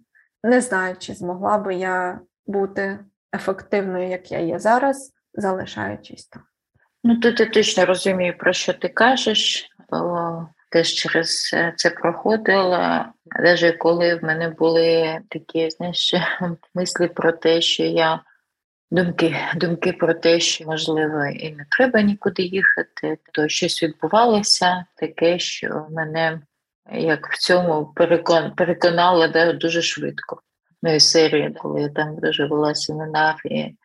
Не знаю, чи змогла би я бути ефективною, як я є зараз, залишаючись там. Ну, тут я точно розумію, про що ти кажеш, бо теж через це проходила. Навіть коли в мене були такі знаєш, мислі про те, що я думки, думки про те, що можливо і не треба нікуди їхати, то щось відбувалося таке, що мене як в цьому перекон, переконала да, дуже швидко. Ну і серія, коли я там дуже була семінар і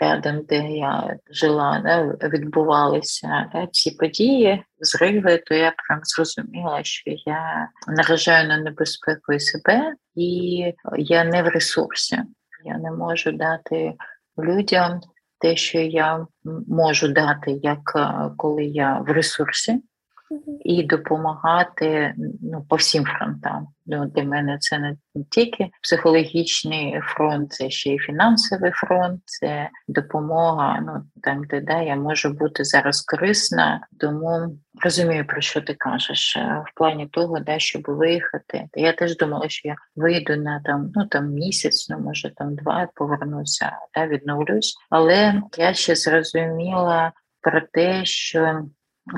рядом, де я жила, да, відбувалися да, ці події, зриви, то я прям зрозуміла, що я наражаю на небезпеку і себе, і я не в ресурсі. Я не можу дати людям те, що я можу дати, як коли я в ресурсі і допомагати ну, по всім фронтам. Ну, Для мене це не тільки психологічний фронт, це ще й фінансовий фронт, це допомога. Ну там, де да, я можу бути зараз корисна, тому розумію, про що ти кажеш в плані того, да, щоб виїхати. Я теж думала, що я вийду на там, ну там місяць, ну може там два повернуся, да, відновлюсь. Але я ще зрозуміла про те, що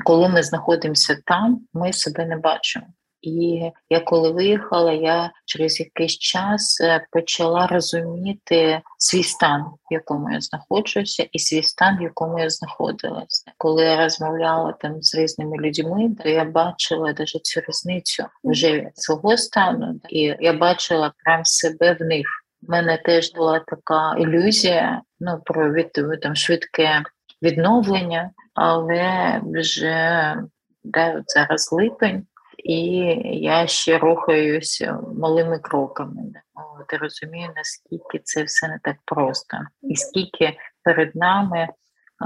коли ми знаходимося там, ми себе не бачимо. І я коли виїхала, я через якийсь час е, почала розуміти свій стан, в якому я знаходжуся, і свій стан, в якому я знаходилася. Коли я розмовляла там з різними людьми, то я бачила навіть цю різницю вже свого стану, і я бачила прям себе в них. У мене теж була така ілюзія, ну про від там швидке відновлення але вже де от зараз липень, і я ще рухаюся малими кроками. От, я розумію, наскільки це все не так просто, і скільки перед нами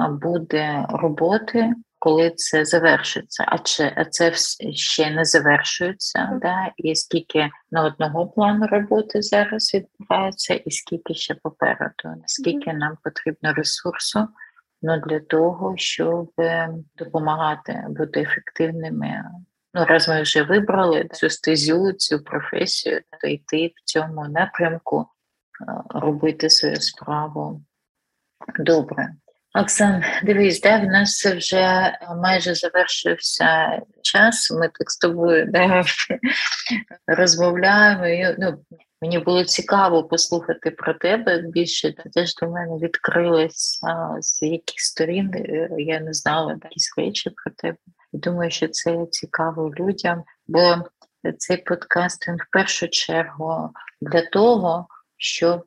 буде роботи. Коли це завершиться, а чи а це ще не завершується, да? і скільки на одного плану роботи зараз відбувається, і скільки ще попереду, наскільки нам потрібно ресурсу ну, для того, щоб допомагати бути ефективними. Ну, раз ми вже вибрали цю стезю, цю професію, то йти в цьому напрямку, робити свою справу добре. Оксан, дивись, да, в нас вже майже завершився час. Ми так з тобою да, розмовляємо. І, ну, Мені було цікаво послухати про тебе більше. Теж до мене відкрилися з яких сторін. Е, я не знала якісь речі про тебе. І думаю, що це цікаво людям, бо цей подкаст він в першу чергу для того, щоб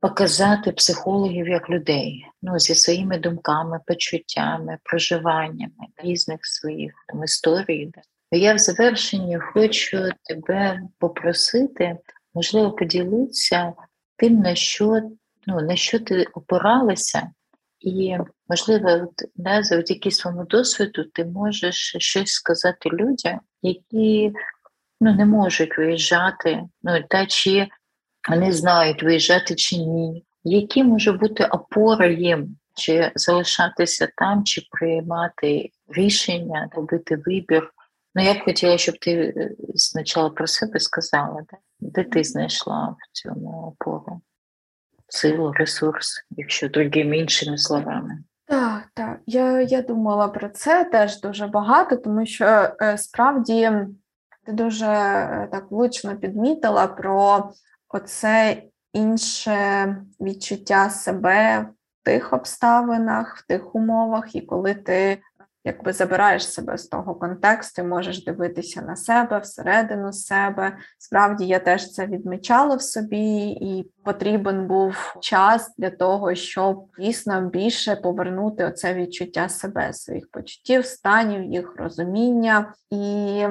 показати психологів як людей, ну зі своїми думками, почуттями, проживаннями різних своїх там, історій. Я в завершенні хочу тебе попросити можливо, поділитися тим, на що ну, на що ти опиралася, і, можливо, от, да, завдяки своєму досвіду ти можеш щось сказати людям, які ну, не можуть виїжджати, ну, та чи не знають, виїжджати чи ні, які може бути опора їм, чи залишатися там, чи приймати рішення, робити вибір. Ну, я б хотіла, щоб ти е, спочатку про себе сказала, да? де ти знайшла в цьому опору силу, ресурс, якщо другими іншими словами. Так, так. Я я думала про це теж дуже багато, тому що е, справді ти дуже е, так влучно підмітила про оце інше відчуття себе в тих обставинах, в тих умовах, і коли ти якби забираєш себе з того контексту, можеш дивитися на себе, всередину себе. Справді я теж це відмічала в собі, і потрібен був час для того, щоб дійсно більше повернути оце відчуття себе, своїх почуттів, станів, їх розуміння. І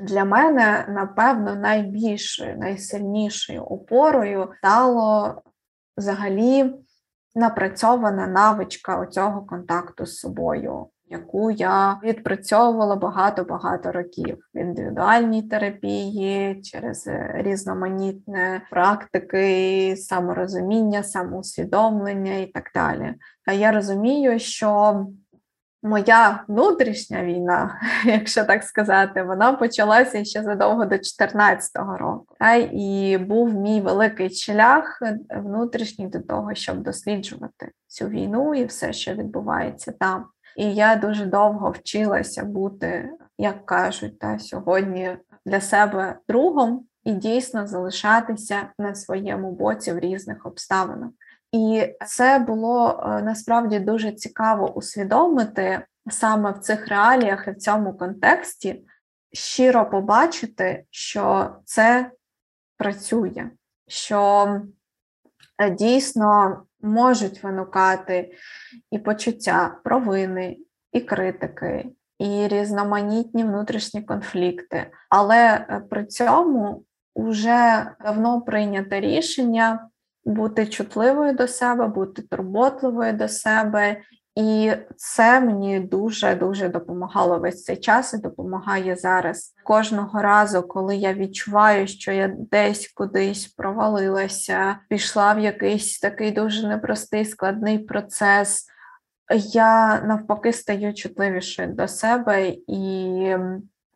для мене, напевно, найбільшою, найсильнішою опорою стало взагалі напрацьована навичка оцього контакту з собою яку я відпрацьовувала багато-багато років в індивідуальній терапії через е, різноманітні практики, саморозуміння, самоусвідомлення і так далі. А я розумію, що моя внутрішня війна, якщо так сказати, вона почалася ще задовго до 2014 року. Та, І був мій великий шлях внутрішній до того, щоб досліджувати цю війну і все, що відбувається там. І я дуже довго вчилася бути, як кажуть, та сьогодні для себе другом і дійсно залишатися на своєму боці в різних обставинах. І це було е, насправді дуже цікаво усвідомити саме в цих реаліях і в цьому контексті, щиро побачити, що це працює, що е, дійсно можуть виникати і почуття провини, і критики, і різноманітні внутрішні конфлікти. Але е, при цьому вже давно прийнято рішення бути чутливою до себе, бути турботливою до себе. І це мені дуже дуже допомагало весь цей час і допомагає зараз. Кожного разу, коли я відчуваю, що я десь кудись провалилася, пішла в якийсь такий дуже непростий складний процес, я навпаки стаю чутливішою до себе і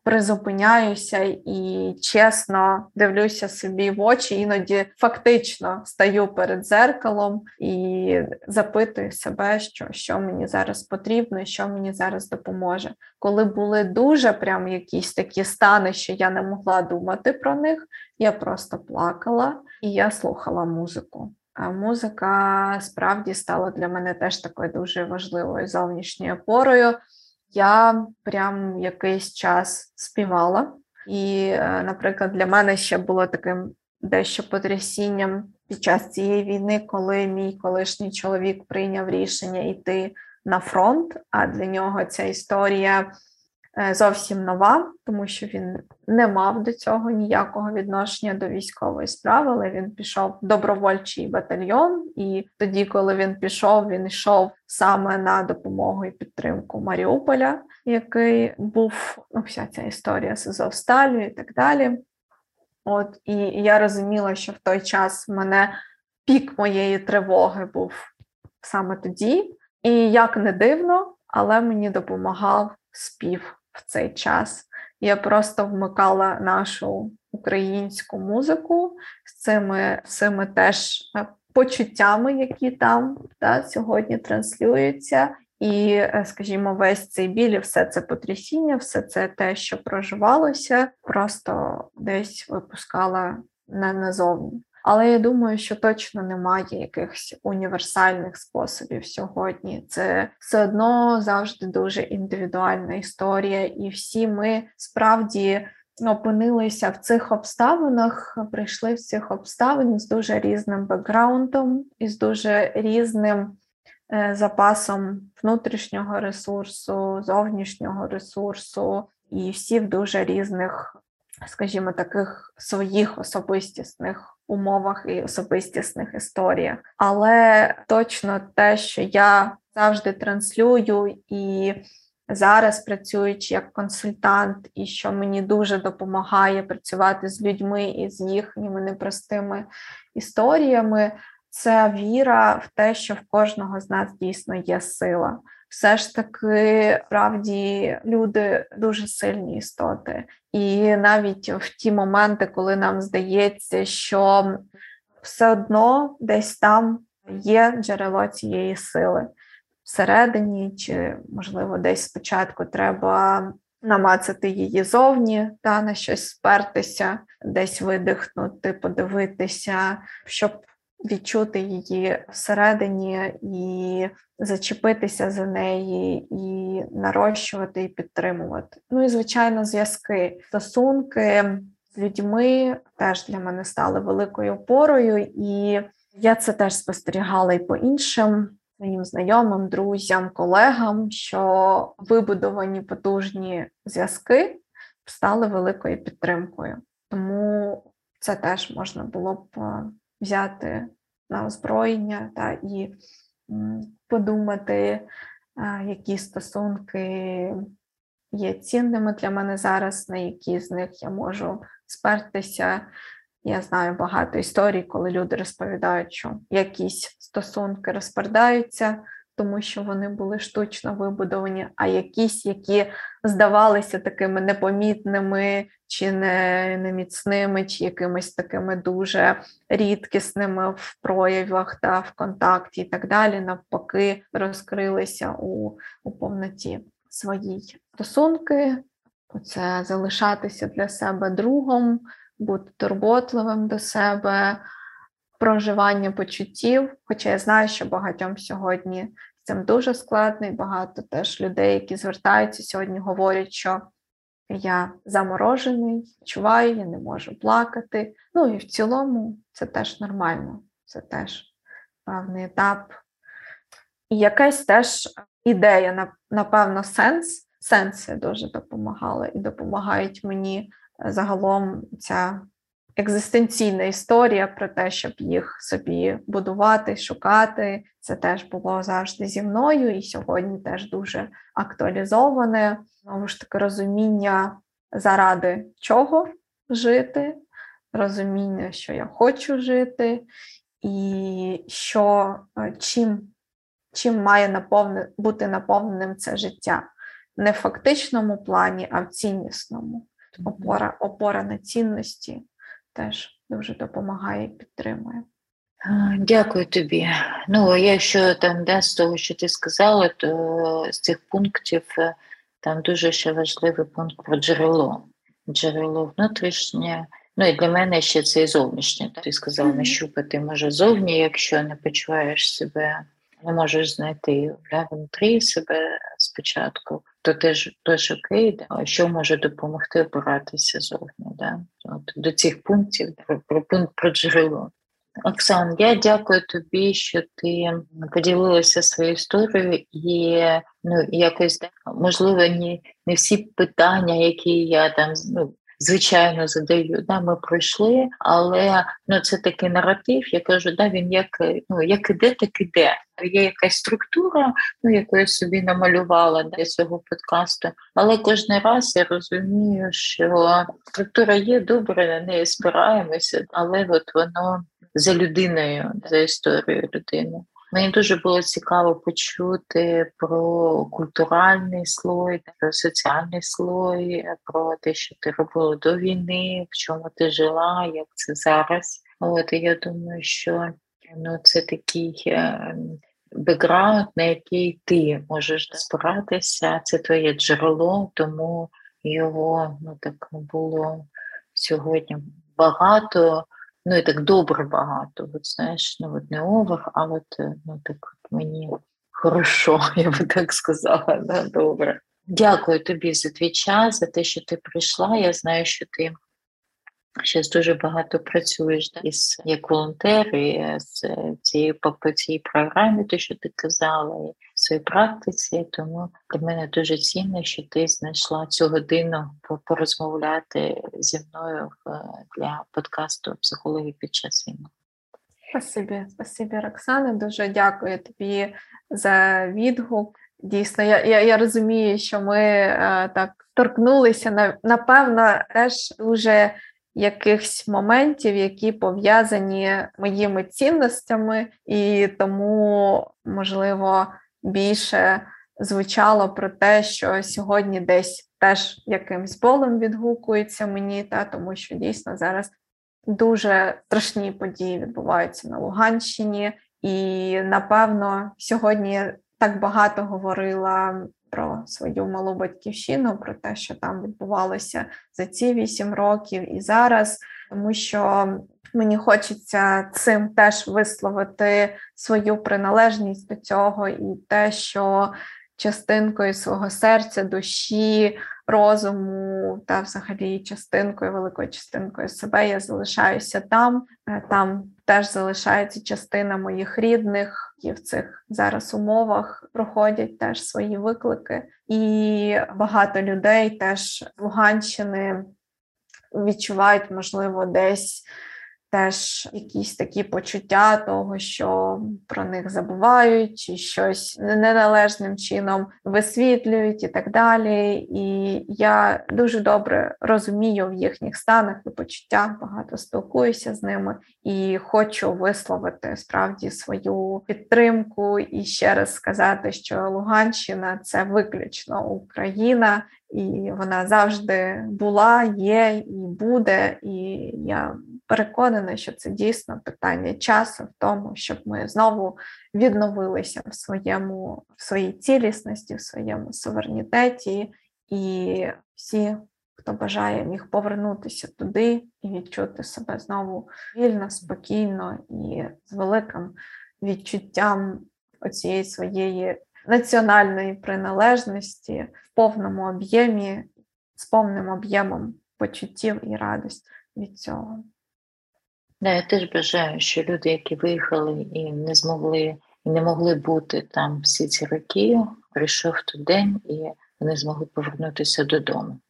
призупиняюся і чесно дивлюся собі в очі, іноді фактично стаю перед зеркалом і запитую себе, що що мені зараз потрібно, і що мені зараз допоможе. Коли були дуже прям якісь такі стани, що я не могла думати про них, я просто плакала і я слухала музику. А музика справді стала для мене теж такою дуже важливою зовнішньою опорою я прям якийсь час співала. І, е, наприклад, для мене ще було таким дещо потрясінням під час цієї війни, коли мій колишній чоловік прийняв рішення йти на фронт. А для нього ця історія зовсім нова, тому що він не мав до цього ніякого відношення до військової справи, але він пішов в добровольчий батальйон, і тоді, коли він пішов, він йшов саме на допомогу і підтримку Маріуполя, який був ну, вся ця історія з Азовсталю і так далі. От і я розуміла, що в той час мене пік моєї тривоги був саме тоді, і як не дивно, але мені допомагав спів в цей час. Я просто вмикала нашу українську музику з цими всіми теж е, почуттями, які там та, сьогодні транслюються. І, е, скажімо, весь цей біль, і все це потрясіння, все це те, що проживалося, просто десь випускала не назовні. Але я думаю, що точно немає якихось універсальних способів сьогодні. Це все одно завжди дуже індивідуальна історія, і всі ми справді опинилися в цих обставинах, прийшли в цих обставин з дуже різним бекграундом і з дуже різним. Е, запасом внутрішнього ресурсу, зовнішнього ресурсу, і всі в дуже різних, скажімо, таких своїх особистісних умовах і особистісних історіях. Але точно те, що я завжди транслюю і зараз працюючи як консультант, і що мені дуже допомагає працювати з людьми і з їхніми непростими історіями. Це віра в те, що в кожного з нас дійсно є сила. Все ж таки, правді, люди дуже сильні істоти, і навіть в ті моменти, коли нам здається, що все одно десь там є джерело цієї сили. Всередині, чи, можливо, десь спочатку треба намацати її зовні, та на щось спертися, десь видихнути, подивитися, щоб відчути її всередині і зачепитися за неї, і нарощувати і підтримувати. Ну і звичайно, зв'язки, стосунки з людьми теж для мене стали великою опорою, і я це теж спостерігала і по іншим. Своїм знайомим, друзям, колегам, що вибудовані потужні зв'язки стали великою підтримкою. Тому це теж можна було б взяти на озброєння та і подумати, які стосунки є цінними для мене зараз, на які з них я можу спертися. Я знаю багато історій, коли люди розповідають, що якісь стосунки розпадаються, тому що вони були штучно вибудовані, а якісь, які здавалися такими непомітними, чи не неміцними, чи якимись такими дуже рідкісними в проявах та в контакті, і так далі, навпаки, розкрилися у, у повноті своїй стосунки. Це залишатися для себе другом, бути турботливим до себе, проживання почуттів. Хоча я знаю, що багатьом сьогодні з цим дуже складно, і багато теж людей, які звертаються сьогодні, говорять, що я заморожений, чуваю, я не можу плакати. Ну і в цілому це теж нормально, це теж певний етап. І якась теж ідея, напевно, сенс. Сенси дуже допомагали і допомагають мені загалом ця екзистенційна історія про те, щоб їх собі будувати, шукати. Це теж було завжди зі мною, і сьогодні теж дуже актуалізоване. Знову ж таки, розуміння, заради чого жити, розуміння, що я хочу жити, і що е, чим чим має наповне, бути наповненим це життя. Не в фактичному плані, а в ціннісному. Опора, опора на цінності теж дуже допомагає і підтримує. Дякую тобі. Ну, якщо там да, з того, що ти сказала, то з цих пунктів е, там дуже ще важливий пункт про джерело. Джерело внутрішнє. Ну і для мене ще це і зовнішнє. Ти сказала, mm-hmm. нащупати може зовні, якщо не почуваєш себе, не можеш знайти внутрі себе спочатку то теж теж окей, да? що може допомогти опиратися зовні. Да? От, До цих пунктів про, про пункт про джерело. Оксан, я дякую тобі, що ти поділилася своєю історією, і ну якось можливо, ні не всі питання, які я там ну, звичайно задаю. Да, Ми пройшли, але ну це такий наратив. Я кажу, да, він як ну як іде, так іде. Є якась структура, ну яку я собі намалювала для цього подкасту. Але кожен раз я розумію, що структура є добре, на неї спираємося, але от воно за людиною, за історією людини. Мені дуже було цікаво почути про культуральний слой, про соціальний слой, про те, що ти робила до війни, в чому ти жила, як це зараз. От я думаю, що ну це такий е, бекграунд, на який ти можеш спиратися. Це твоє джерело, тому його ну так було сьогодні багато. Ну і так добре багато. От знаєш, ну от не овер, а от е, ну так от мені хорошо, я би так сказала. Да, Добре. Дякую тобі за твій час, за те, що ти прийшла. Я знаю, що ти Зараз дуже багато працюєш да, із як волонтер і з цією по цій програмі, те, що ти казала, і своїй практиці. Тому для мене дуже цінно, що ти знайшла цю годину порозмовляти зі мною для подкасту психології під час війни. Спасибі, спасибі, Роксана. Дуже дякую тобі за відгук. Дійсно, я я, я розумію, що ми е, так торкнулися на напевно, теж дуже якихось моментів, які пов'язані моїми цінностями, і тому, можливо, більше звучало про те, що сьогодні десь теж якимсь болем відгукується мені, та тому що дійсно зараз дуже страшні події відбуваються на Луганщині, і напевно сьогодні так багато говорила про свою малу батьківщину, про те, що там відбувалося за ці вісім років і зараз, тому що мені хочеться цим теж висловити свою приналежність до цього, і те, що частинкою свого серця, душі, розуму та, взагалі, частинкою, великою частинкою себе я залишаюся там. Е, там теж залишається частина моїх рідних, які в цих зараз умовах проходять теж свої виклики, і багато людей теж з Луганщини відчувають, можливо, десь теж якісь такі почуття того, що про них забувають, чи щось неналежним чином висвітлюють і так далі. І я дуже добре розумію в їхніх станах і почуттях, багато спілкуюся з ними і хочу висловити справді свою підтримку і ще раз сказати, що Луганщина це виключно Україна, і вона завжди була, є і буде. І я переконана, що це дійсно питання часу в тому, щоб ми знову відновилися в своєму в своїй цілісності, в своєму суверенітеті, і всі, хто бажає, міг повернутися туди і відчути себе знову вільно, спокійно і з великим відчуттям оцієї своєї національної приналежності в повному об'ємі, з повним об'ємом почуттів і радості від цього. Да, я теж бажаю, що люди, які виїхали і не змогли і не могли бути там всі ці роки, прийшов той день і вони змогли повернутися додому.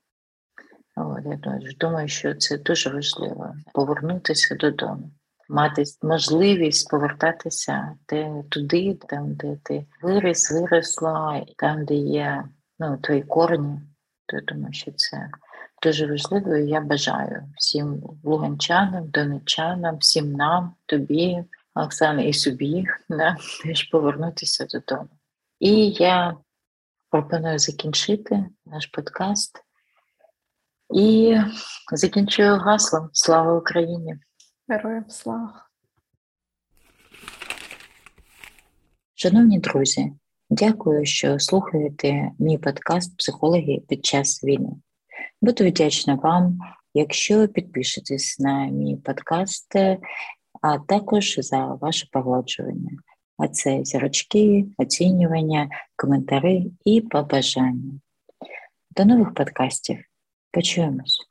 От, Я думаю, що це дуже важливо повернутися додому, мати можливість повертатися де, туди, там, де ти виріс, виросла, там, де є ну, твої корні. То я думаю, що це дуже важливо. і Я бажаю всім луганчанам, донечанам, всім нам, тобі, Оксана, і собі да, теж повернутися додому. І я пропоную закінчити наш подкаст і закінчую гаслом Слава Україні! Героям слава! Шановні друзі, дякую, що слухаєте мій подкаст Психологи під час війни. Буду вдячна вам, якщо підпишетесь на мій подкаст, а також за ваше погоджування. А це зірочки, оцінювання, коментари і побажання. До нових подкастів. Почуємось!